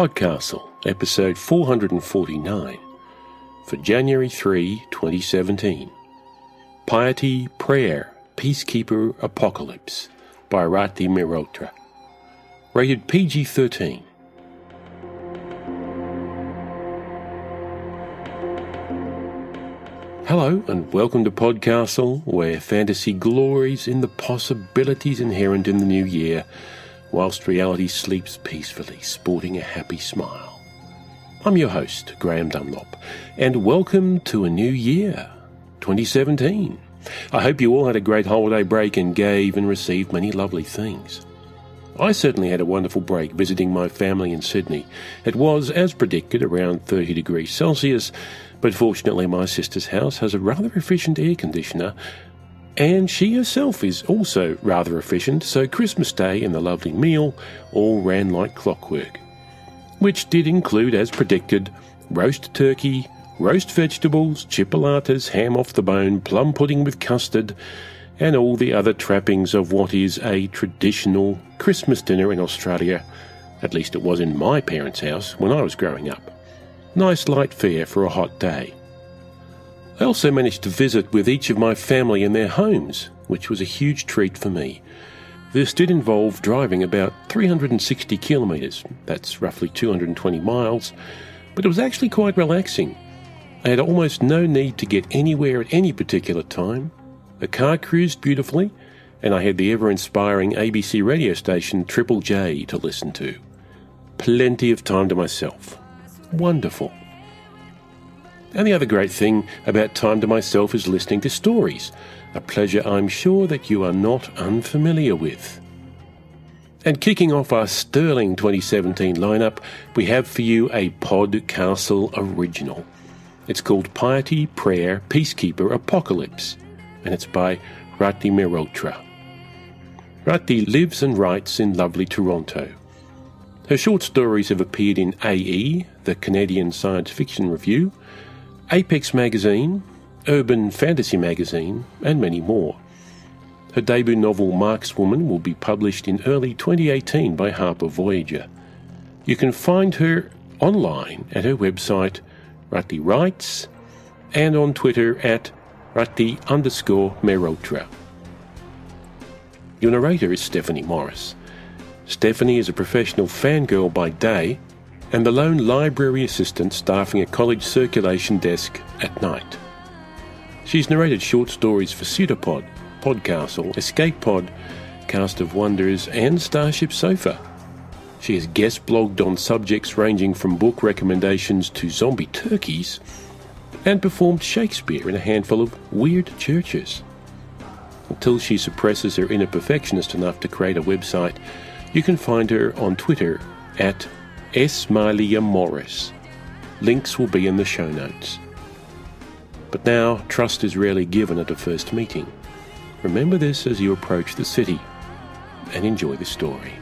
Podcastle, episode 449, for January 3, 2017. Piety, Prayer, Peacekeeper, Apocalypse by Rati Mehrotra. Rated PG 13. Hello, and welcome to Podcastle, where fantasy glories in the possibilities inherent in the new year whilst reality sleeps peacefully, sporting a happy smile. I'm your host, Graham Dunlop, and welcome to a new year, 2017. I hope you all had a great holiday break and gave and received many lovely things. I certainly had a wonderful break visiting my family in Sydney. It was, as predicted, around 30 degrees Celsius, but fortunately my sister's house has a rather efficient air conditioner and she herself is also rather efficient, so Christmas Day and the lovely meal all ran like clockwork. Which did include, as predicted, roast turkey, roast vegetables, chipolatas, ham off the bone, plum pudding with custard, and all the other trappings of what is a traditional Christmas dinner in Australia. At least it was in my parents' house when I was growing up. Nice light fare for a hot day. I also managed to visit with each of my family in their homes, which was a huge treat for me. This did involve driving about 360 kilometres, that's roughly 220 miles, but it was actually quite relaxing. I had almost no need to get anywhere at any particular time. The car cruised beautifully, and I had the ever inspiring ABC radio station Triple J to listen to. Plenty of time to myself. Wonderful. And the other great thing about time to myself is listening to stories, a pleasure I'm sure that you are not unfamiliar with. And kicking off our sterling 2017 lineup, we have for you a Podcastle original. It's called Piety, Prayer, Peacekeeper, Apocalypse, and it's by Rati Mehrotra. Rati lives and writes in lovely Toronto. Her short stories have appeared in AE, the Canadian Science Fiction Review, Apex Magazine, Urban Fantasy Magazine, and many more. Her debut novel Markswoman will be published in early 2018 by Harper Voyager. You can find her online at her website Rati Writes and on Twitter at Rati underscore Mehrotra. Your narrator is Stephanie Morris. Stephanie is a professional fangirl by day and the lone library assistant staffing a college circulation desk at night. She's narrated short stories for Pseudopod, Podcastle, Escape Pod, Cast of Wonders, and Starship Sofa. She has guest blogged on subjects ranging from book recommendations to zombie turkeys, and performed Shakespeare in a handful of weird churches. Until she suppresses her inner perfectionist enough to create a website, you can find her on Twitter at S. Malia Morris. Links will be in the show notes. But now, trust is rarely given at a first meeting. Remember this as you approach the city and enjoy the story.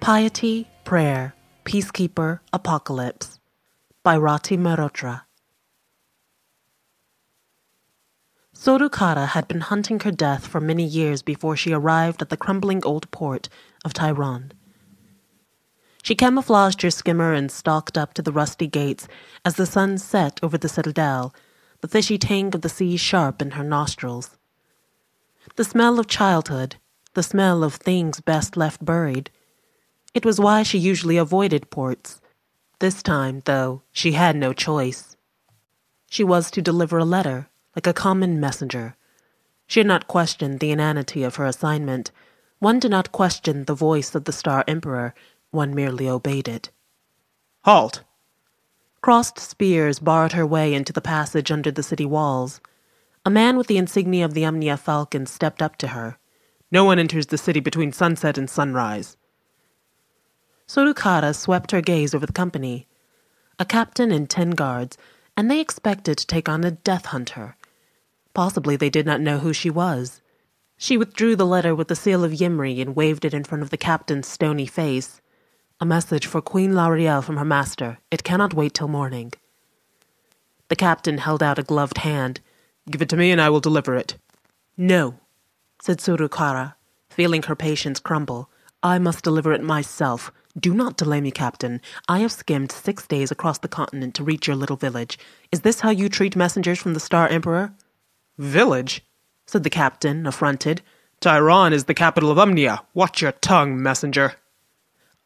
Piety, Prayer, Peacekeeper, Apocalypse by Rati Mehrotra. Sorukara had been hunting her death for many years before she arrived at the crumbling old port of Tyron. She camouflaged her skimmer and stalked up to the rusty gates as the sun set over the citadel, the fishy tang of the sea sharp in her nostrils. The smell of childhood, the smell of things best left buried. It was why she usually avoided ports. This time, though, she had no choice. She was to deliver a letter like a common messenger. She had not questioned the inanity of her assignment. One did not question the voice of the Star Emperor, one merely obeyed it. Halt! Crossed spears barred her way into the passage under the city walls. A man with the insignia of the Umnia Falcon stepped up to her. No one enters the city between sunset and sunrise. Sorukara swept her gaze over the company. A captain and ten guards, and they expected to take on a death hunter. Possibly they did not know who she was. She withdrew the letter with the seal of Yimri and waved it in front of the captain's stony face. A message for Queen Lariel from her master. It cannot wait till morning. The captain held out a gloved hand. Give it to me and I will deliver it. No, said Sorukara, feeling her patience crumble. I must deliver it myself. Do not delay me, Captain. I have skimmed six days across the continent to reach your little village. Is this how you treat messengers from the Star Emperor? Village? Said the captain, affronted. Tyron is the capital of Umnia. Watch your tongue, messenger.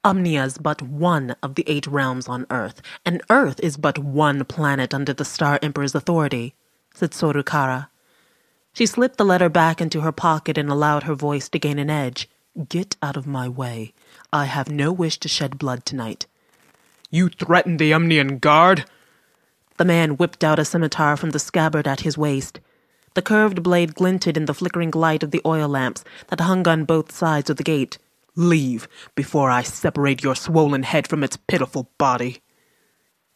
Umnia is but one of the eight realms on Earth, and Earth is but one planet under the Star Emperor's authority, said Sorukara. She slipped the letter back into her pocket and allowed her voice to gain an edge. Get out of my way. I have no wish to shed blood tonight. You threaten the Umnian guard? The man whipped out a scimitar from the scabbard at his waist. The curved blade glinted in the flickering light of the oil lamps that hung on both sides of the gate. Leave before I separate your swollen head from its pitiful body.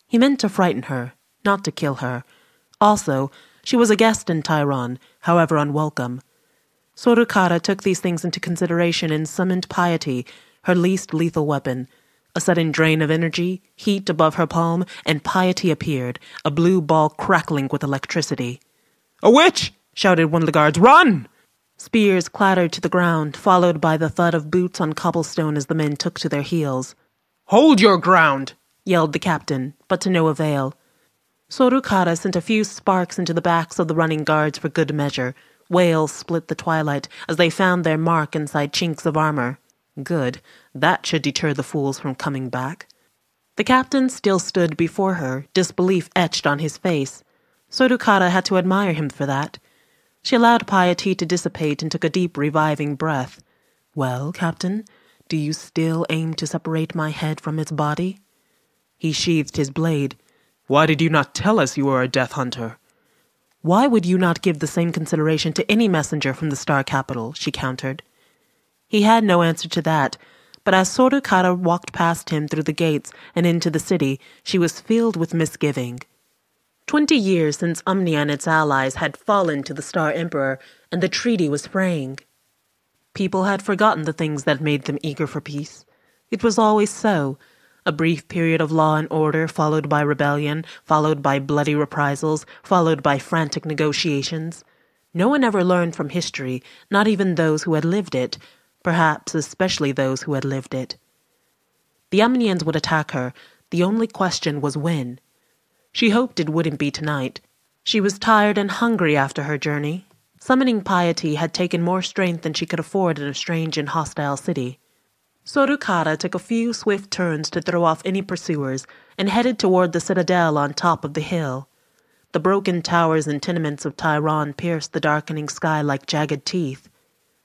He meant to frighten her, not to kill her. Also, she was a guest in Tyron, however unwelcome. Sorukara took these things into consideration and summoned piety, her least lethal weapon. A sudden drain of energy, heat above her palm, and piety appeared, a blue ball crackling with electricity. A witch! shouted one of the guards. Run! Spears clattered to the ground, followed by the thud of boots on cobblestone as the men took to their heels. Hold your ground! yelled the captain, but to no avail. Sorukara sent a few sparks into the backs of the running guards for good measure. Wails split the twilight as they found their mark inside chinks of armor. Good. That should deter the fools from coming back. The captain still stood before her, disbelief etched on his face. Sorukara had to admire him for that. She allowed piety to dissipate and took a deep, reviving breath. Well, Captain, do you still aim to separate my head from its body? He sheathed his blade. Why did you not tell us you were a death hunter? Why would you not give the same consideration to any messenger from the Star Capital? she countered. He had no answer to that, but as Sorukara walked past him through the gates and into the city, she was filled with misgiving. Twenty years since Umnia and its allies had fallen to the Star Emperor, and the treaty was fraying. People had forgotten the things that made them eager for peace. It was always so. A brief period of law and order, followed by rebellion, followed by bloody reprisals, followed by frantic negotiations. No one ever learned from history, not even those who had lived it, perhaps especially those who had lived it. The Umnians would attack her. The only question was when. She hoped it wouldn't be tonight. She was tired and hungry after her journey. Summoning piety had taken more strength than she could afford in a strange and hostile city. Sorukara took a few swift turns to throw off any pursuers and headed toward the citadel on top of the hill. The broken towers and tenements of Tyron pierced the darkening sky like jagged teeth.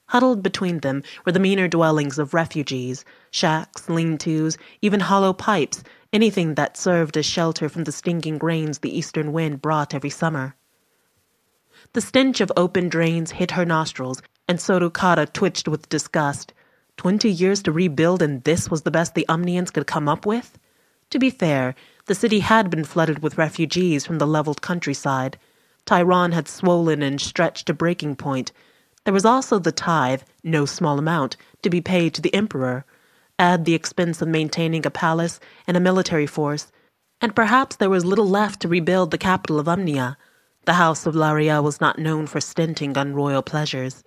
Huddled between them were the meaner dwellings of refugees, shacks, lean tos, even hollow pipes anything that served as shelter from the stinging rains the eastern wind brought every summer. The stench of open drains hit her nostrils, and Sorukara twitched with disgust. Twenty years to rebuild, and this was the best the Umnians could come up with? To be fair, the city had been flooded with refugees from the leveled countryside. Tyron had swollen and stretched to breaking point. There was also the tithe, no small amount, to be paid to the emperor add the expense of maintaining a palace and a military force, and perhaps there was little left to rebuild the capital of Umnia. The house of Lariel was not known for stinting on royal pleasures.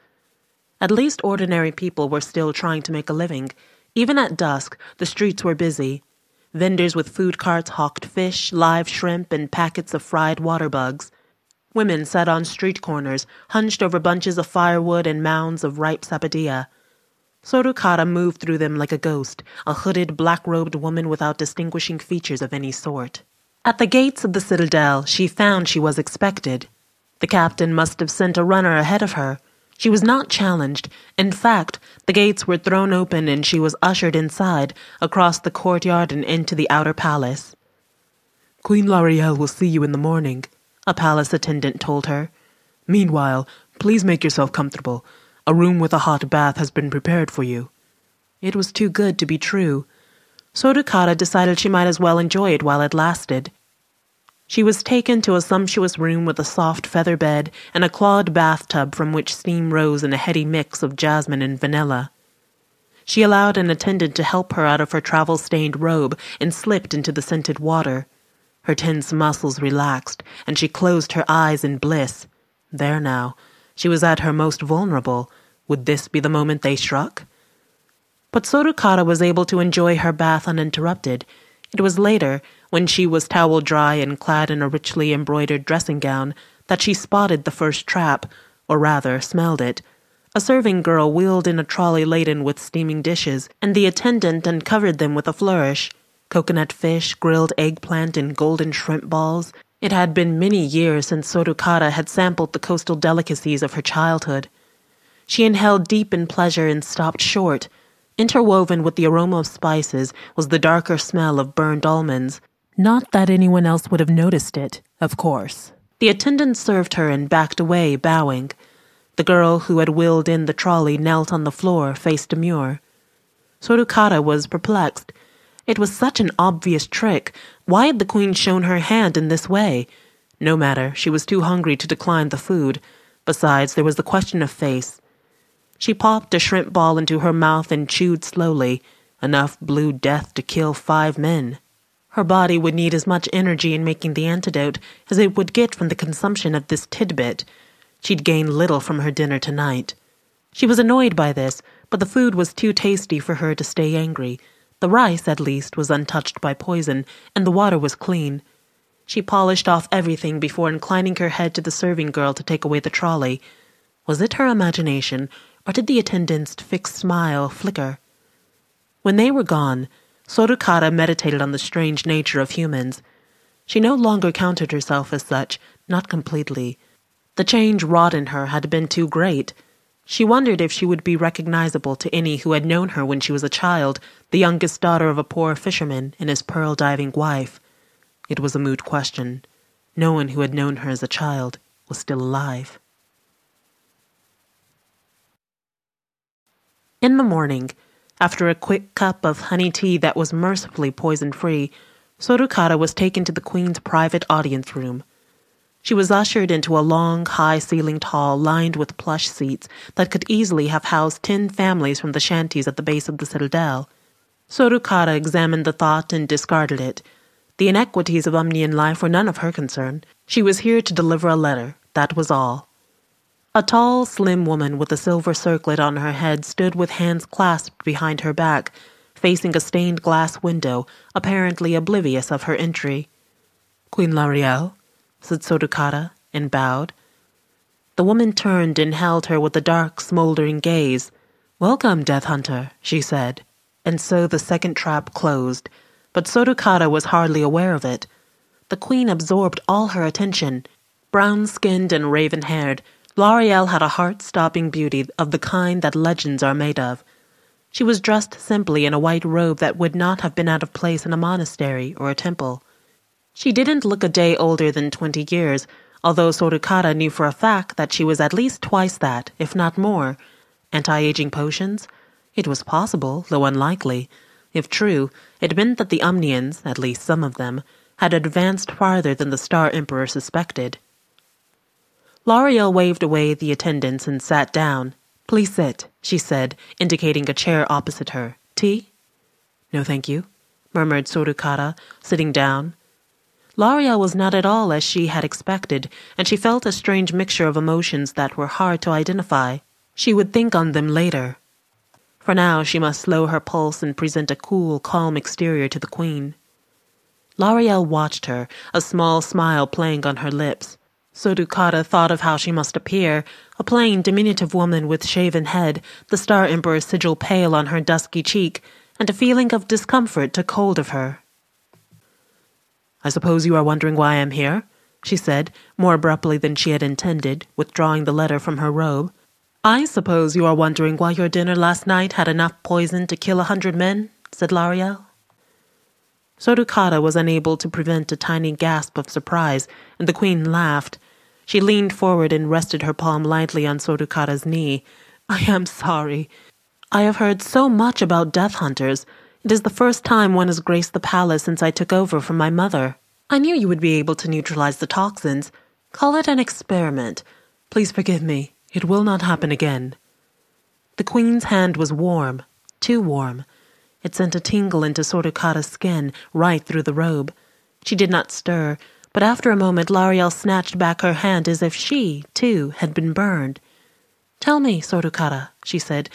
At least ordinary people were still trying to make a living. Even at dusk, the streets were busy. Vendors with food carts hawked fish, live shrimp, and packets of fried water bugs. Women sat on street corners, hunched over bunches of firewood and mounds of ripe sapodilla. Sorukara moved through them like a ghost, a hooded, black-robed woman without distinguishing features of any sort. At the gates of the citadel, she found she was expected. The captain must have sent a runner ahead of her. She was not challenged. In fact, the gates were thrown open and she was ushered inside, across the courtyard and into the outer palace. Queen Lariel will see you in the morning, a palace attendant told her. Meanwhile, please make yourself comfortable. A room with a hot bath has been prepared for you. It was too good to be true. so Sorukara decided she might as well enjoy it while it lasted. She was taken to a sumptuous room with a soft feather bed and a clawed bathtub from which steam rose in a heady mix of jasmine and vanilla. She allowed an attendant to help her out of her travel stained robe and slipped into the scented water. Her tense muscles relaxed, and she closed her eyes in bliss. There now, she was at her most vulnerable. Would this be the moment they struck? But Sorukara was able to enjoy her bath uninterrupted. It was later, when she was towel dry and clad in a richly embroidered dressing gown, that she spotted the first trap, or rather, smelled it. A serving girl wheeled in a trolley laden with steaming dishes, and the attendant uncovered them with a flourish. Coconut fish, grilled eggplant, and golden shrimp balls. It had been many years since Sorukara had sampled the coastal delicacies of her childhood. She inhaled deep in pleasure and stopped short. Interwoven with the aroma of spices was the darker smell of burned almonds. Not that anyone else would have noticed it, of course. The attendant served her and backed away, bowing. The girl who had wheeled in the trolley knelt on the floor, face demure. Sorukara was perplexed. It was such an obvious trick. Why had the queen shown her hand in this way? No matter, she was too hungry to decline the food. Besides, there was the question of face. She popped a shrimp ball into her mouth and chewed slowly, enough blue death to kill five men. Her body would need as much energy in making the antidote as it would get from the consumption of this tidbit. She'd gain little from her dinner tonight. She was annoyed by this, but the food was too tasty for her to stay angry. The rice, at least, was untouched by poison, and the water was clean. She polished off everything before inclining her head to the serving girl to take away the trolley. Was it her imagination, or did the attendant's fixed smile flicker? When they were gone, Sorukara meditated on the strange nature of humans. She no longer counted herself as such, not completely. The change wrought in her had been too great. She wondered if she would be recognizable to any who had known her when she was a child, the youngest daughter of a poor fisherman and his pearl diving wife. It was a moot question. No one who had known her as a child was still alive. In the morning, after a quick cup of honey tea that was mercifully poison free, Sorukara was taken to the queen's private audience room. She was ushered into a long, high ceilinged hall lined with plush seats that could easily have housed ten families from the shanties at the base of the citadel. Sorukara examined the thought and discarded it. The inequities of Umnian life were none of her concern. She was here to deliver a letter, that was all. A tall, slim woman with a silver circlet on her head stood with hands clasped behind her back, facing a stained glass window, apparently oblivious of her entry. Queen Lariel, said Sorukara, and bowed. The woman turned and held her with a dark, smoldering gaze. Welcome, Death Hunter, she said. And so the second trap closed, but Sorukara was hardly aware of it. The queen absorbed all her attention. Brown skinned and raven haired, Lariel had a heart-stopping beauty of the kind that legends are made of. She was dressed simply in a white robe that would not have been out of place in a monastery or a temple. She didn't look a day older than twenty years, although Sorukara knew for a fact that she was at least twice that, if not more. Anti-aging potions? It was possible, though unlikely. If true, it meant that the Umnians, at least some of them, had advanced farther than the Star Emperor suspected. Lariel waved away the attendants and sat down. Please sit, she said, indicating a chair opposite her. Tea? No, thank you, murmured Sorukara, sitting down. Lariel was not at all as she had expected, and she felt a strange mixture of emotions that were hard to identify. She would think on them later. For now, she must slow her pulse and present a cool, calm exterior to the queen. Lariel watched her, a small smile playing on her lips. Sorukara thought of how she must appear, a plain, diminutive woman with shaven head, the Star Emperor's sigil pale on her dusky cheek, and a feeling of discomfort took hold of her. I suppose you are wondering why I am here, she said, more abruptly than she had intended, withdrawing the letter from her robe. I suppose you are wondering why your dinner last night had enough poison to kill a hundred men, said Lariel. Sorukara was unable to prevent a tiny gasp of surprise, and the queen laughed. She leaned forward and rested her palm lightly on Sorukara's knee. I am sorry. I have heard so much about death hunters. It is the first time one has graced the palace since I took over from my mother. I knew you would be able to neutralize the toxins. Call it an experiment. Please forgive me. It will not happen again. The queen's hand was warm, too warm. It sent a tingle into Sorukara's skin, right through the robe. She did not stir, but after a moment Lariel snatched back her hand as if she, too, had been burned. Tell me, Sorukara, she said,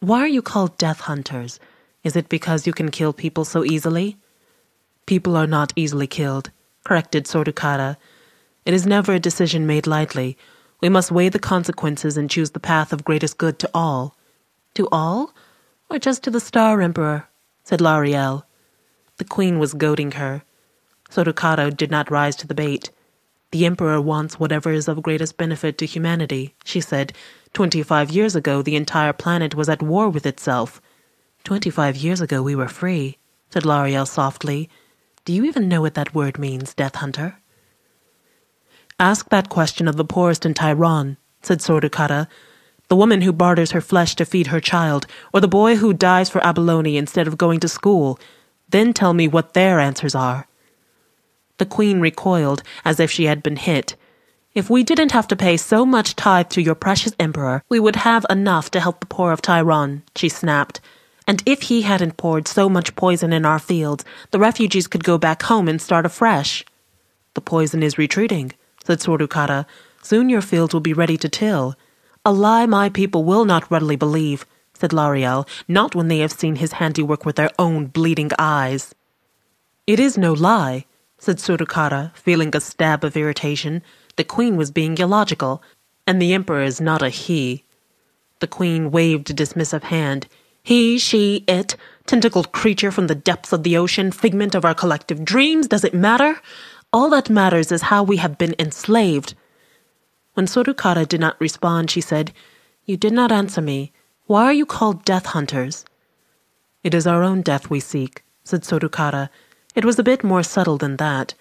Why are you called death hunters? Is it because you can kill people so easily? People are not easily killed, corrected Sordukara. It is never a decision made lightly. We must weigh the consequences and choose the path of greatest good to all. To all? Or just to the Star Emperor? said Lariel. The queen was goading her. Sordukara did not rise to the bait. The Emperor wants whatever is of greatest benefit to humanity, she said. Twenty-five years ago, the entire planet was at war with itself. Twenty-five years ago, we were free, said Lariel softly. Do you even know what that word means, Death Hunter? Ask that question of the poorest in Tyron, said Sordukara. The woman who barters her flesh to feed her child, or the boy who dies for abalone instead of going to school. Then tell me what their answers are. The queen recoiled as if she had been hit. If we didn't have to pay so much tithe to your precious emperor, we would have enough to help the poor of Tyron, she snapped. And if he hadn't poured so much poison in our fields, the refugees could go back home and start afresh. The poison is retreating, said Sordukara. Soon your fields will be ready to till. A lie my people will not readily believe, said Lariel, not when they have seen his handiwork with their own bleeding eyes. It is no lie, said Sordukara, feeling a stab of irritation. The queen was being illogical, and the emperor is not a he. The queen waved a dismissive hand. He, she, it, tentacled creature from the depths of the ocean, figment of our collective dreams, does it matter? All that matters is how we have been enslaved. When Sordukara did not respond, she said, You did not answer me. Why are you called death hunters? It is our own death we seek, said Sordukara, it was a bit more subtle than that.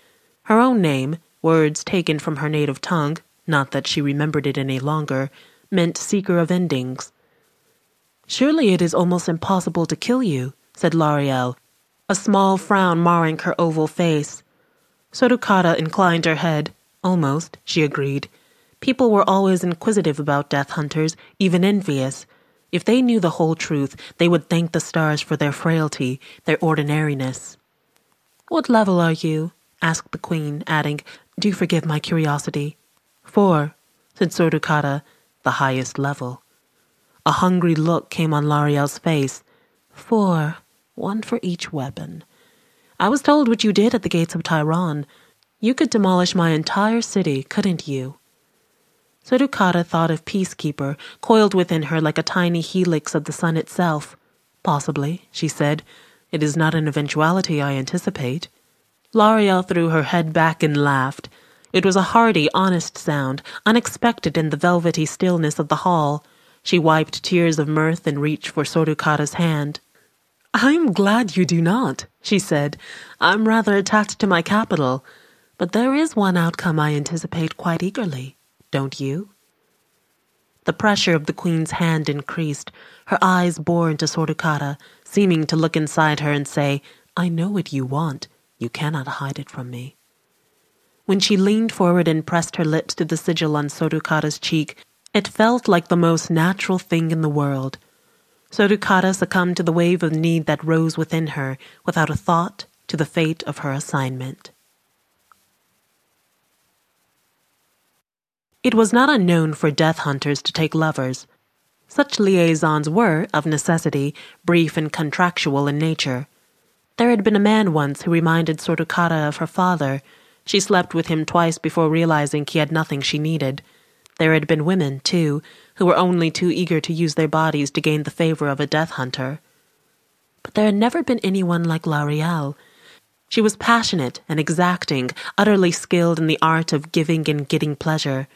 Her own name, words taken from her native tongue, not that she remembered it any longer, meant seeker of endings. Surely it is almost impossible to kill you, said Lariel, a small frown marring her oval face. Sordukara inclined her head. Almost, she agreed. People were always inquisitive about death hunters, even envious. If they knew the whole truth, they would thank the stars for their frailty, their ordinariness. What level are you? asked the queen, adding, Do forgive my curiosity. Four, said Sordukara, the highest level. A hungry look came on Lariel's face. Four, one for each weapon. I was told what you did at the gates of Tyron. You could demolish my entire city, couldn't you? Sordukara thought of Peacekeeper, coiled within her like a tiny helix of the sun itself. Possibly, she said, it is not an eventuality I anticipate. Lariel threw her head back and laughed. It was a hearty, honest sound, unexpected in the velvety stillness of the hall. She wiped tears of mirth and reached for Sordukara's hand. I'm glad you do not, she said. I'm rather attached to my capital, but there is one outcome I anticipate quite eagerly, don't you? The pressure of the queen's hand increased. Her eyes bore into Sordukara, seeming to look inside her and say, I know what you want. You cannot hide it from me. When she leaned forward and pressed her lips to the sigil on Sordukara's cheek, it felt like the most natural thing in the world. Sordukara succumbed to the wave of need that rose within her without a thought to the fate of her assignment. It was not unknown for death hunters to take lovers. Such liaisons were, of necessity, brief and contractual in nature. There had been a man once who reminded Sordukara of her father. She slept with him twice before realizing he had nothing she needed. There had been women, too, who were only too eager to use their bodies to gain the favor of a death hunter. But there had never been anyone like Lariel. She was passionate and exacting, utterly skilled in the art of giving and getting pleasure.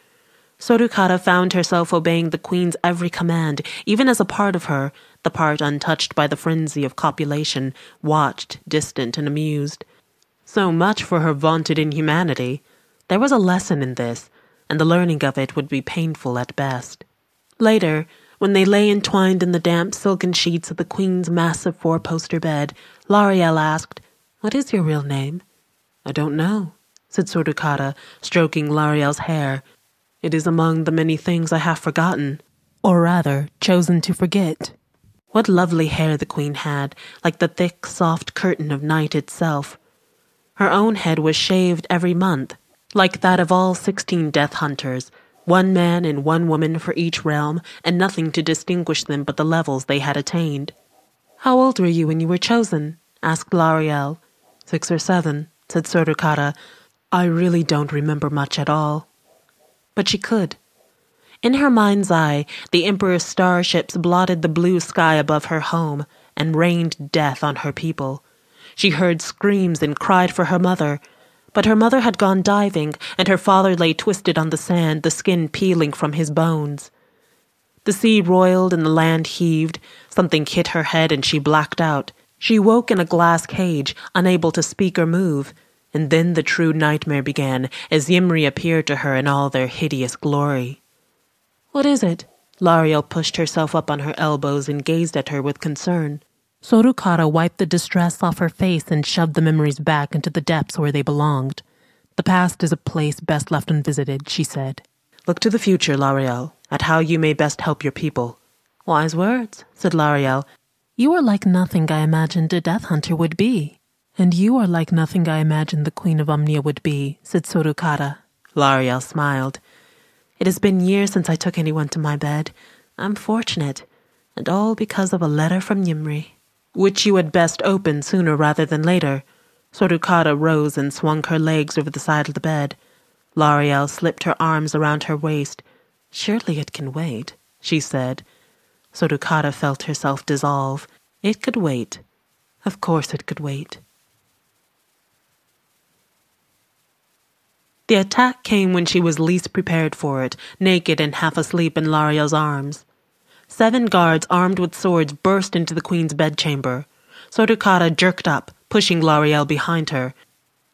Sordukara found herself obeying the queen's every command, even as a part of her, the part untouched by the frenzy of copulation, watched, distant, and amused. So much for her vaunted inhumanity. There was a lesson in this, and the learning of it would be painful at best. Later, when they lay entwined in the damp silken sheets of the queen's massive four-poster bed, Lariel asked, What is your real name? I don't know, said Sordukara, stroking Lariel's hair. It is among the many things I have forgotten, or rather, chosen to forget. What lovely hair the queen had, like the thick, soft curtain of night itself. Her own head was shaved every month, like that of all sixteen death hunters. One man and one woman for each realm, and nothing to distinguish them but the levels they had attained. How old were you when you were chosen? asked Lariel. Six or seven, said Surtukata. I really don't remember much at all. But she could. In her mind's eye, the Emperor's starships blotted the blue sky above her home and rained death on her people. She heard screams and cried for her mother, but her mother had gone diving, and her father lay twisted on the sand, the skin peeling from his bones. The sea roiled and the land heaved. Something hit her head and she blacked out. She woke in a glass cage, unable to speak or move. And then the true nightmare began as Ymri appeared to her in all their hideous glory. What is it? Lariel pushed herself up on her elbows and gazed at her with concern. Surtukata wiped the distress off her face and shoved the memories back into the depths where they belonged. The past is a place best left unvisited, she said. Look to the future, Lariel, at how you may best help your people. Wise words, said Lariel. You are like nothing I imagined a death hunter would be. And you are like nothing I imagined the Queen of Umnia would be, said Surtukata. Lariel smiled. It has been years since I took anyone to my bed. I'm fortunate, and all because of a letter from Ymri which you had best open sooner rather than later. Surtukata rose and swung her legs over the side of the bed. Lariel slipped her arms around her waist. Surely it can wait, she said. Surtukata felt herself dissolve. It could wait. Of course it could wait. The attack came when she was least prepared for it, naked and half asleep in Lariel's arms. Seven guards armed with swords burst into the queen's bedchamber. Surtukata jerked up, pushing Lariel behind her.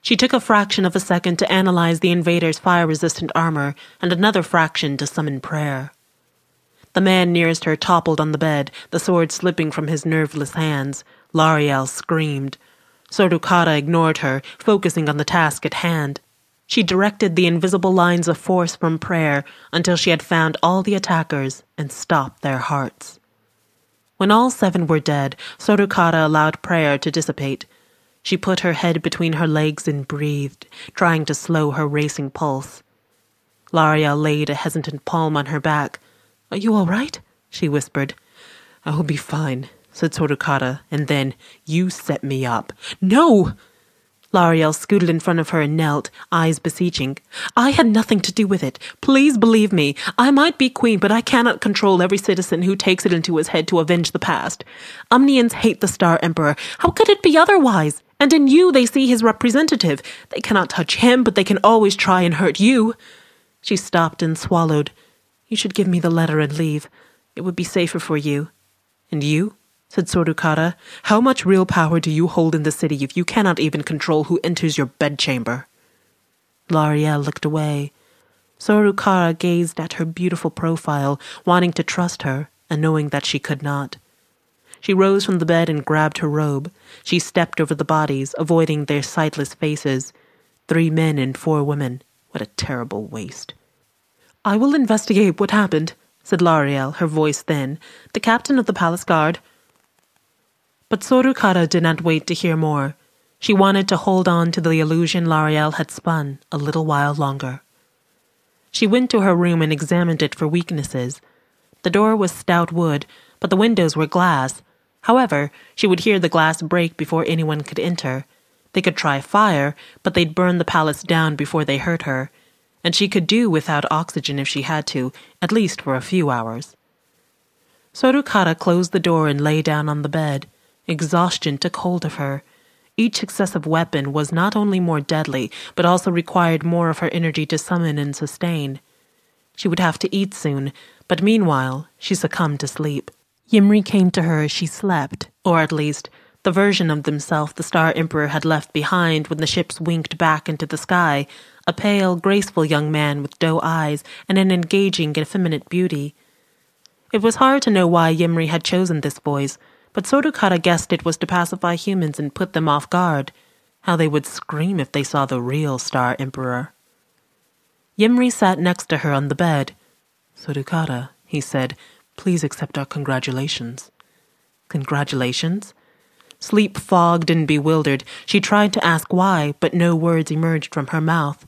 She took a fraction of a second to analyze the invader's fire-resistant armor, and another fraction to summon prayer. The man nearest her toppled on the bed, the sword slipping from his nerveless hands. Lariel screamed. Surtukata ignored her, focusing on the task at hand. She directed the invisible lines of force from prayer until she had found all the attackers and stopped their hearts. When all seven were dead, Surtukata allowed prayer to dissipate. She put her head between her legs and breathed, trying to slow her racing pulse. Lariel laid a hesitant palm on her back. Are you all right? she whispered. I will be fine, said Surtukata, and then, You set me up. No! Lariel scooted in front of her and knelt, eyes beseeching. I had nothing to do with it. Please believe me. I might be queen, but I cannot control every citizen who takes it into his head to avenge the past. Umnians hate the Star Emperor. How could it be otherwise? And in you they see his representative. They cannot touch him, but they can always try and hurt you. She stopped and swallowed. You should give me the letter and leave. It would be safer for you. And you? Said Surtukata. How much real power do you hold in the city if you cannot even control who enters your bedchamber? Lariel looked away. Surtukata gazed at her beautiful profile, wanting to trust her, and knowing that she could not. She rose from the bed and grabbed her robe. She stepped over the bodies, avoiding their sightless faces. Three men and four women. What a terrible waste. I will investigate what happened, said Lariel, her voice thin. The captain of the palace guard, but Surtukata did not wait to hear more. She wanted to hold on to the illusion Lariel had spun a little while longer. She went to her room and examined it for weaknesses. The door was stout wood, but the windows were glass. However, she would hear the glass break before anyone could enter. They could try fire, but they'd burn the palace down before they hurt her. And she could do without oxygen if she had to, at least for a few hours. Surtukata closed the door and lay down on the bed. Exhaustion took hold of her. Each successive weapon was not only more deadly, but also required more of her energy to summon and sustain. She would have to eat soon, but meanwhile, she succumbed to sleep. Ymri came to her as she slept, or at least, the version of himself the Star Emperor had left behind when the ships winked back into the sky, a pale, graceful young man with doe eyes and an engaging, effeminate beauty. It was hard to know why Ymri had chosen this voice, but Surtukata guessed it was to pacify humans and put them off guard. How they would scream if they saw the real Star Emperor. Yimri sat next to her on the bed. Surtukata, he said, please accept our congratulations. Congratulations? Sleep fogged and bewildered, she tried to ask why, but no words emerged from her mouth.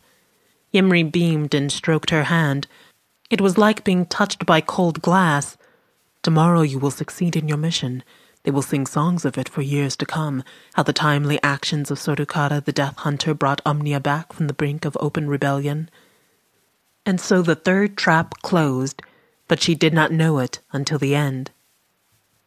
Yimri beamed and stroked her hand. It was like being touched by cold glass. Tomorrow you will succeed in your mission. They will sing songs of it for years to come, how the timely actions of Surukara the Death Hunter brought Umnia back from the brink of open rebellion. And so the third trap closed, but she did not know it until the end.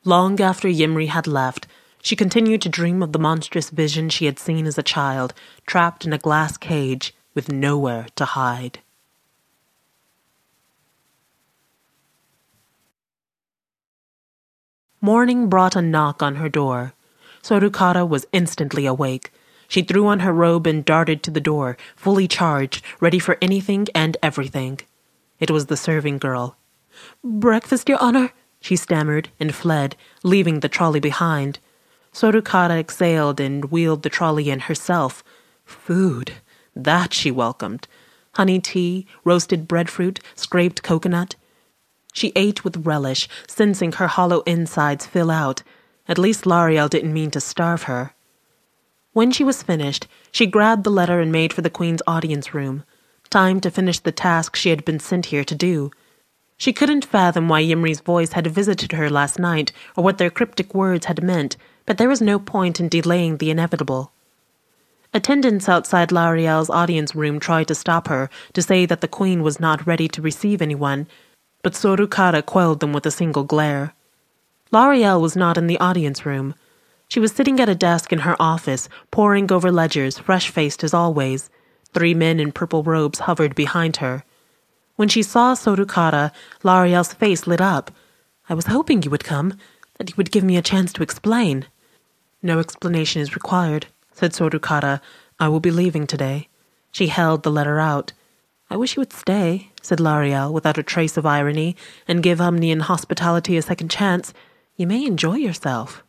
Long after Yimri had left, she continued to dream of the monstrous vision she had seen as a child, trapped in a glass cage with nowhere to hide. Morning brought a knock on her door. Surukara was instantly awake. She threw on her robe and darted to the door, fully charged, ready for anything and everything. It was the serving girl. Breakfast, Your Honor, she stammered and fled, leaving the trolley behind. Surukara exhaled and wheeled the trolley in herself. Food, that she welcomed. Honey tea, roasted breadfruit, scraped coconut. She ate with relish, sensing her hollow insides fill out. At least Lariel didn't mean to starve her. When she was finished, she grabbed the letter and made for the Queen's audience room. Time to finish the task she had been sent here to do. She couldn't fathom why Yimri's voice had visited her last night or what their cryptic words had meant, but there was no point in delaying the inevitable. Attendants outside Lariel's audience room tried to stop her, to say that the Queen was not ready to receive anyone, but Surukara quelled them with a single glare. Lariel was not in the audience room. She was sitting at a desk in her office, poring over ledgers, fresh faced as always. Three men in purple robes hovered behind her. When she saw Surukara, Lariel's face lit up. I was hoping you would come, that you would give me a chance to explain. No explanation is required, said Surukara. I will be leaving today. She held the letter out. I wish you would stay, said Lariel without a trace of irony, and give Umnian hospitality a second chance. You may enjoy yourself.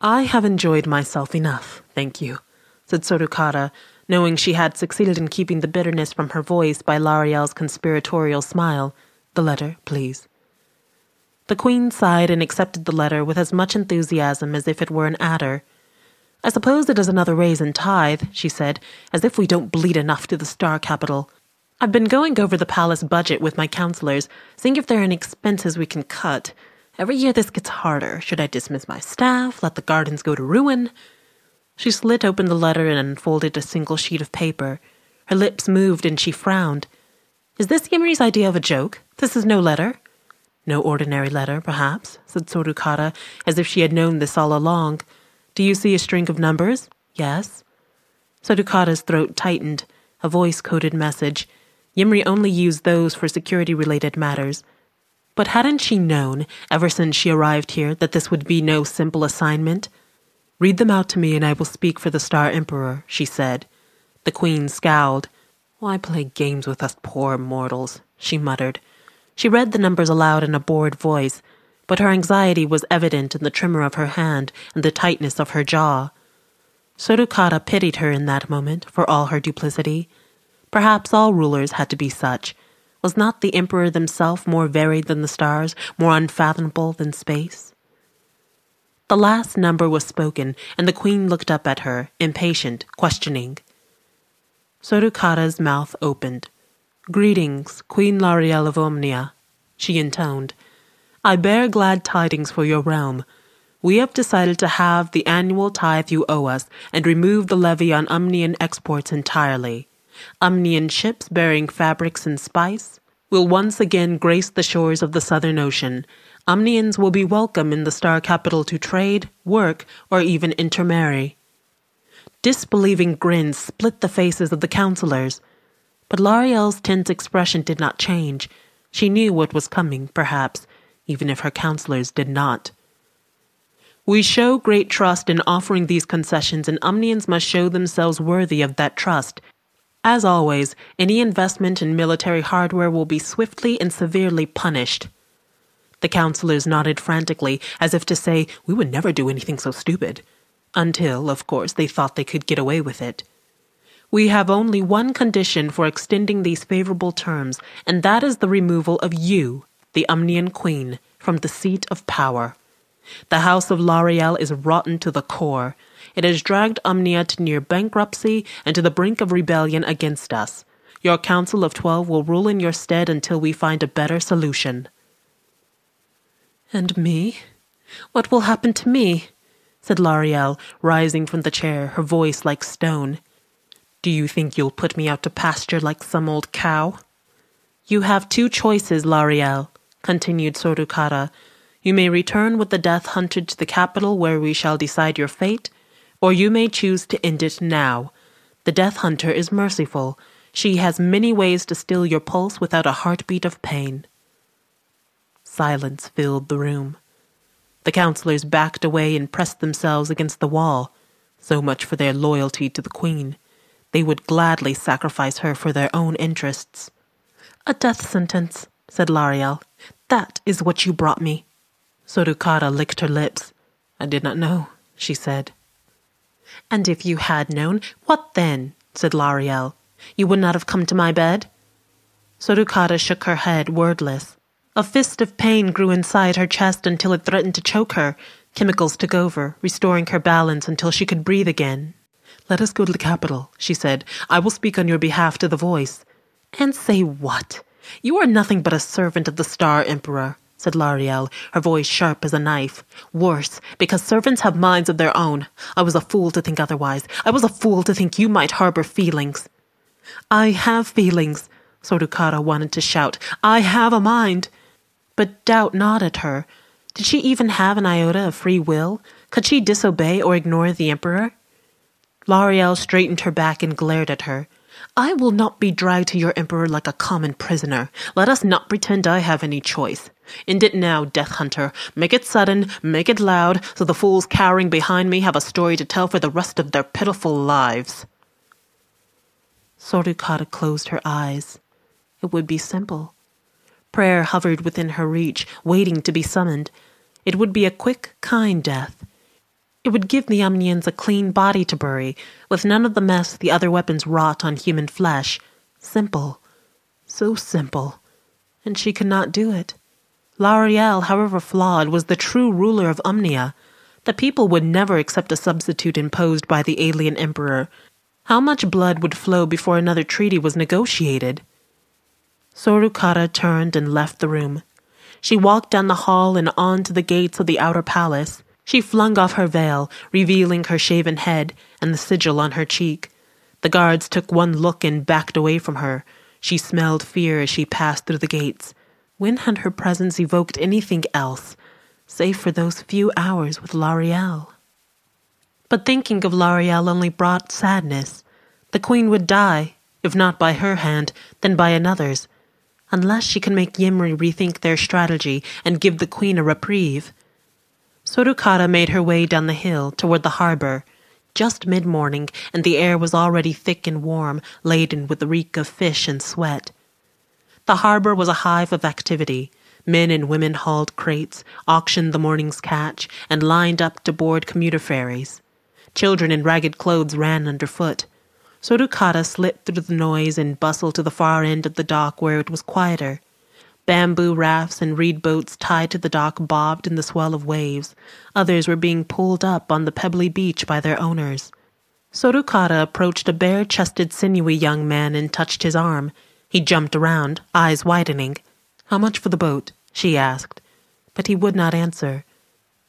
I have enjoyed myself enough, thank you, said Surukara, knowing she had succeeded in keeping the bitterness from her voice by Lariel's conspiratorial smile. The letter, please. The queen sighed and accepted the letter with as much enthusiasm as if it were an adder. I suppose it is another raise in tithe, she said, as if we don't bleed enough to the star capital. I've been going over the palace budget with my counselors, seeing if there are any expenses we can cut. Every year this gets harder. Should I dismiss my staff? Let the gardens go to ruin? She slit open the letter and unfolded a single sheet of paper. Her lips moved and she frowned. Is this Yimri's idea of a joke? This is no letter. No ordinary letter, perhaps, said Surukara, as if she had known this all along. Do you see a string of numbers? Yes. Surukara's throat tightened. A voice coded message. Yimri only used those for security related matters. But hadn't she known, ever since she arrived here, that this would be no simple assignment? Read them out to me and I will speak for the Star Emperor, she said. The Queen scowled. Why play games with us poor mortals? she muttered. She read the numbers aloud in a bored voice, but her anxiety was evident in the tremor of her hand and the tightness of her jaw. Surukara pitied her in that moment for all her duplicity. Perhaps all rulers had to be such. Was not the emperor himself more varied than the stars, more unfathomable than space? The last number was spoken, and the queen looked up at her, impatient, questioning. Surukara's mouth opened. Greetings, Queen Lariel of Umnia, she intoned. I bear glad tidings for your realm. We have decided to have the annual tithe you owe us and remove the levy on Umnian exports entirely. Umnian ships bearing fabrics and spice will once again grace the shores of the Southern Ocean. Umnians will be welcome in the star capital to trade, work, or even intermarry. Disbelieving grins split the faces of the counselors, but Lariel's tense expression did not change. She knew what was coming, perhaps, even if her counselors did not. We show great trust in offering these concessions, and Umnians must show themselves worthy of that trust. As always, any investment in military hardware will be swiftly and severely punished. The counselors nodded frantically, as if to say, We would never do anything so stupid. Until, of course, they thought they could get away with it. We have only one condition for extending these favorable terms, and that is the removal of you, the Umnian Queen, from the seat of power. The House of Lariel is rotten to the core, it has dragged Umnia to near bankruptcy and to the brink of rebellion against us. Your council of twelve will rule in your stead until we find a better solution. And me? What will happen to me? said Lariel, rising from the chair, her voice like stone. Do you think you'll put me out to pasture like some old cow? You have two choices, Lariel, continued Sorukara. You may return with the death hunted to the capital where we shall decide your fate, or you may choose to end it now. The death hunter is merciful. She has many ways to still your pulse without a heartbeat of pain. Silence filled the room. The counselors backed away and pressed themselves against the wall. So much for their loyalty to the queen. They would gladly sacrifice her for their own interests. A death sentence, said Lariel. That is what you brought me. Sorukara licked her lips. I did not know, she said. And if you had known, what then? said Lariel. You would not have come to my bed? Sorukara shook her head, wordless. A fist of pain grew inside her chest until it threatened to choke her. Chemicals took over, restoring her balance until she could breathe again. Let us go to the capital, she said. I will speak on your behalf to the voice. And say what? You are nothing but a servant of the Star Emperor, said Lariel, her voice sharp as a knife. Worse, because servants have minds of their own. I was a fool to think otherwise. I was a fool to think you might harbor feelings. I have feelings, Sorukara wanted to shout. I have a mind. But doubt not at her. Did she even have an iota of free will? Could she disobey or ignore the Emperor? Lariel straightened her back and glared at her. I will not be dragged to your Emperor like a common prisoner. Let us not pretend I have any choice. End it now, Death Hunter. Make it sudden, make it loud, so the fools cowering behind me have a story to tell for the rest of their pitiful lives. Sorukara closed her eyes. It would be simple. Prayer hovered within her reach, waiting to be summoned. It would be a quick, kind death. It would give the Umnians a clean body to bury, with none of the mess the other weapons wrought on human flesh. Simple. So simple. And she could not do it. Lariel, however flawed, was the true ruler of Umnia. The people would never accept a substitute imposed by the alien emperor. How much blood would flow before another treaty was negotiated? Sorukara turned and left the room. She walked down the hall and on to the gates of the outer palace. She flung off her veil, revealing her shaven head and the sigil on her cheek. The guards took one look and backed away from her. She smelled fear as she passed through the gates. When had her presence evoked anything else, save for those few hours with Lariel? But thinking of Lariel only brought sadness. The queen would die, if not by her hand, then by another's unless she can make Yimri rethink their strategy and give the queen a reprieve. Sorukara made her way down the hill toward the harbor. Just mid morning, and the air was already thick and warm, laden with the reek of fish and sweat. The harbor was a hive of activity. Men and women hauled crates, auctioned the morning's catch, and lined up to board commuter ferries. Children in ragged clothes ran underfoot. Sorukara slipped through the noise and bustled to the far end of the dock where it was quieter. Bamboo rafts and reed boats tied to the dock bobbed in the swell of waves. Others were being pulled up on the pebbly beach by their owners. Sorukara approached a bare chested, sinewy young man and touched his arm. He jumped around, eyes widening. How much for the boat? she asked. But he would not answer.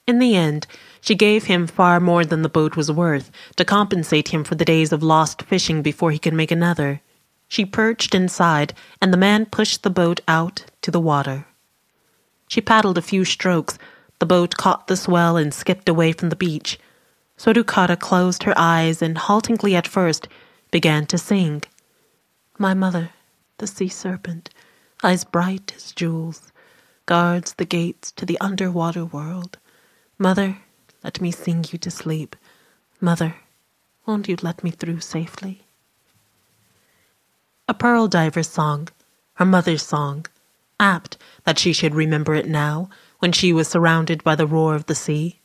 In the end, she gave him far more than the boat was worth to compensate him for the days of lost fishing before he could make another. She perched inside, and the man pushed the boat out to the water. She paddled a few strokes. The boat caught the swell and skipped away from the beach. Sorukara closed her eyes and, haltingly at first, began to sing. My mother, the sea serpent, eyes bright as jewels, guards the gates to the underwater world. Mother, let me sing you to sleep. Mother, won't you let me through safely? A pearl diver's song, her mother's song, apt that she should remember it now when she was surrounded by the roar of the sea.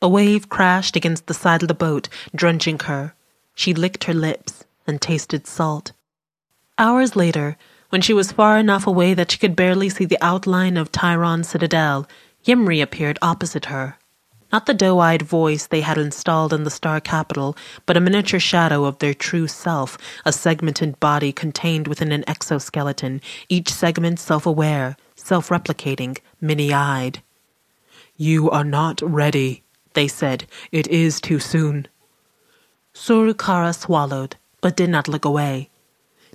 A wave crashed against the side of the boat, drenching her. She licked her lips and tasted salt. Hours later, when she was far enough away that she could barely see the outline of Tyron's citadel, Yimri appeared opposite her. Not the doe eyed voice they had installed in the star capital, but a miniature shadow of their true self, a segmented body contained within an exoskeleton, each segment self aware, self replicating, many eyed. You are not ready, they said. It is too soon. Sorukara swallowed, but did not look away.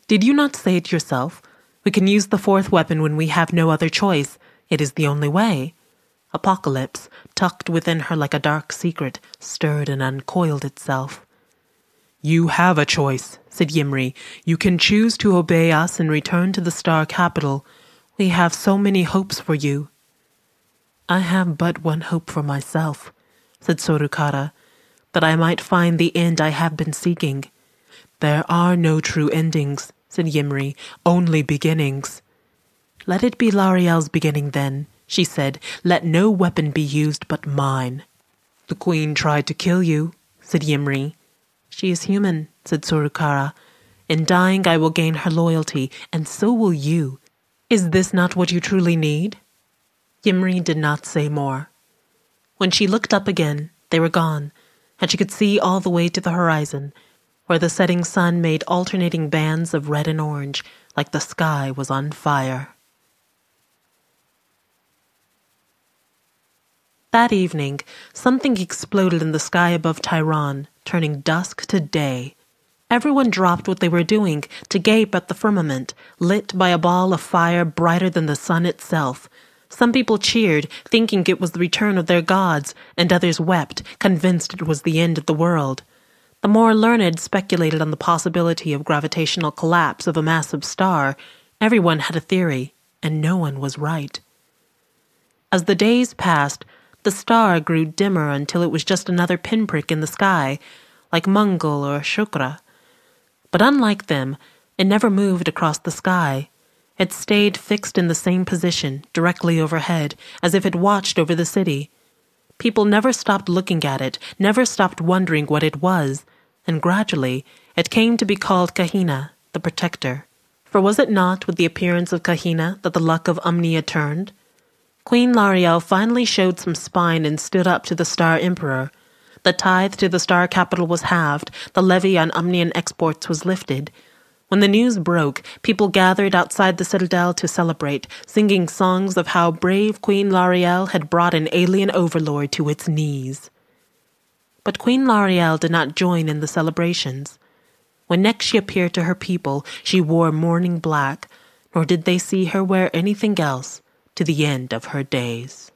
Did you not say it yourself? We can use the fourth weapon when we have no other choice. It is the only way. Apocalypse, tucked within her like a dark secret, stirred and uncoiled itself. You have a choice, said Yimri. You can choose to obey us and return to the star capital. We have so many hopes for you. I have but one hope for myself, said Sorukara, that I might find the end I have been seeking. There are no true endings, said Yimri, only beginnings. Let it be Lariel's beginning then, she said. Let no weapon be used but mine. The queen tried to kill you, said Yimri. She is human, said Sorukara. In dying I will gain her loyalty, and so will you. Is this not what you truly need? Yimri did not say more. When she looked up again, they were gone, and she could see all the way to the horizon, where the setting sun made alternating bands of red and orange, like the sky was on fire. That evening, something exploded in the sky above Tyron, turning dusk to day. Everyone dropped what they were doing to gape at the firmament, lit by a ball of fire brighter than the sun itself. Some people cheered, thinking it was the return of their gods, and others wept, convinced it was the end of the world. The more learned speculated on the possibility of gravitational collapse of a massive star. Everyone had a theory, and no one was right. As the days passed, the star grew dimmer until it was just another pinprick in the sky, like Mongol or Shukra. But unlike them, it never moved across the sky. It stayed fixed in the same position, directly overhead, as if it watched over the city. People never stopped looking at it, never stopped wondering what it was, and gradually it came to be called Kahina, the protector. For was it not with the appearance of Kahina that the luck of Umnia turned? Queen Lariel finally showed some spine and stood up to the Star Emperor. The tithe to the Star capital was halved, the levy on Umnian exports was lifted, when the news broke, people gathered outside the citadel to celebrate, singing songs of how brave Queen Lariel had brought an alien overlord to its knees. But Queen Lariel did not join in the celebrations. When next she appeared to her people, she wore mourning black, nor did they see her wear anything else to the end of her days.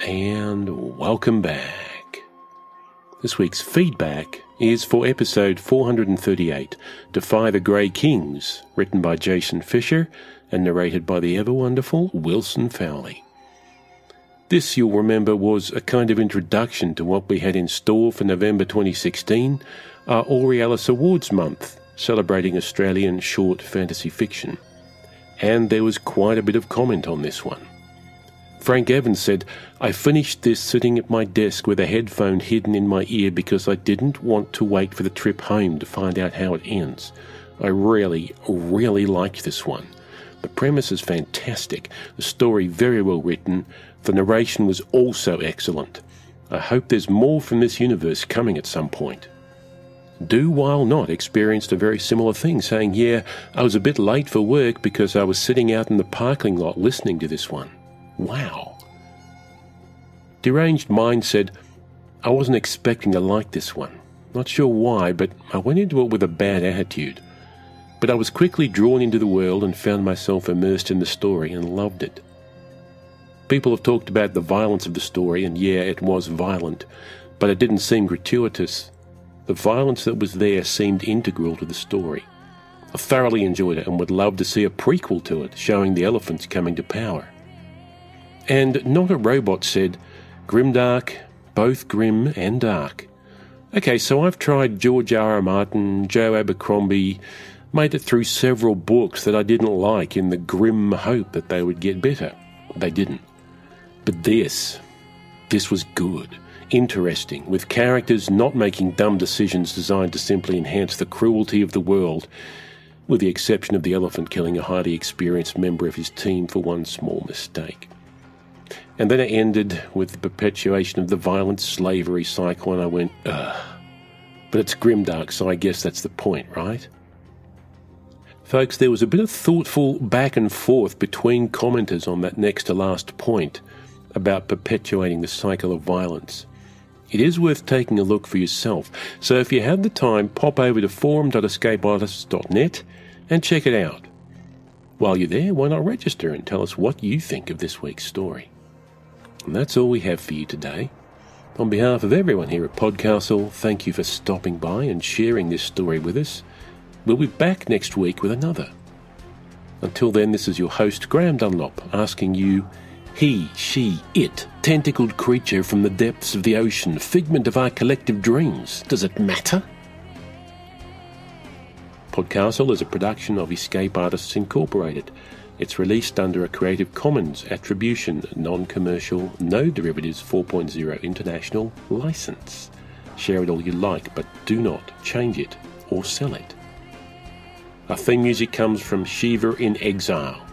and welcome back. This week's feedback is for episode 438 Defy the Grey Kings, written by Jason Fischer and narrated by the ever wonderful Wilson Fowlie. This, you'll remember, was a kind of introduction to what we had in store for November 2016, our Aurealis Awards month, celebrating Australian short fantasy fiction. And there was quite a bit of comment on this one. Frank Evans said, I finished this sitting at my desk with a headphone hidden in my ear because I didn't want to wait for the trip home to find out how it ends. I really, really liked this one. The premise is fantastic, the story very well written, the narration was also excellent. I hope there's more from this universe coming at some point. Do While Not experienced a very similar thing, saying, Yeah, I was a bit late for work because I was sitting out in the parking lot listening to this one. Wow. Deranged Mind said, I wasn't expecting to like this one. Not sure why, but I went into it with a bad attitude. But I was quickly drawn into the world and found myself immersed in the story and loved it. People have talked about the violence of the story, and yeah, it was violent, but it didn't seem gratuitous. The violence that was there seemed integral to the story. I thoroughly enjoyed it and would love to see a prequel to it showing the elephants coming to power. And Not a Robot said, Grimdark, both grim and dark. Okay, so I've tried George R. R. Martin, Joe Abercrombie, made it through several books that I didn't like in the grim hope that they would get better. They didn't. But this, this was good. interesting, with characters not making dumb decisions designed to simply enhance the cruelty of the world, with the exception of the elephant killing a highly experienced member of his team for one small mistake. And then it ended with the perpetuation of the violent slavery cycle, and I went, ugh. But it's grimdark, so I guess that's the point, right? Folks, there was a bit of thoughtful back and forth between commenters on that next to last point about perpetuating the cycle of violence. It is worth taking a look for yourself, so if you have the time, pop over to forum.escapeartists.net and check it out. While you're there, why not register and tell us what you think of this week's story? And that's all we have for you today. On behalf of everyone here at Podcastle, thank you for stopping by and sharing this story with us. We'll be back next week with another. Until then, this is your host, Graeme Dunlop, asking you he, she, it, tentacled creature from the depths of the ocean, figment of our collective dreams, does it matter? Podcastle is a production of Escape Artists Incorporated. It's released under a Creative Commons Attribution, Non Commercial, No Derivatives 4.0 International license. Share it all you like, but do not change it or sell it. Our theme music comes from Shiva in Exile.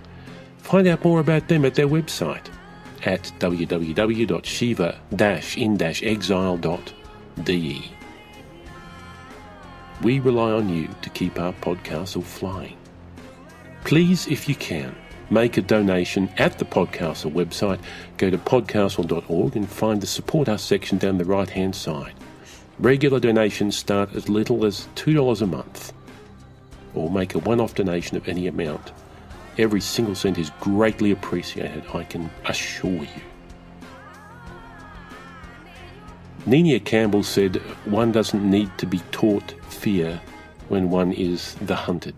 Find out more about them at their website at www.shiva-in-exile.de. We rely on you to keep our Podcastle flying. Please, if you can, make a donation at the Podcastle website. Go to podcastle.org and find the Support Us section down the right hand side. Regular donations start as little as $2 a month or make a one off donation of any amount. Every single cent is greatly appreciated, I can assure you. Nina Campbell said, One doesn't need to be taught fear when one is the hunted.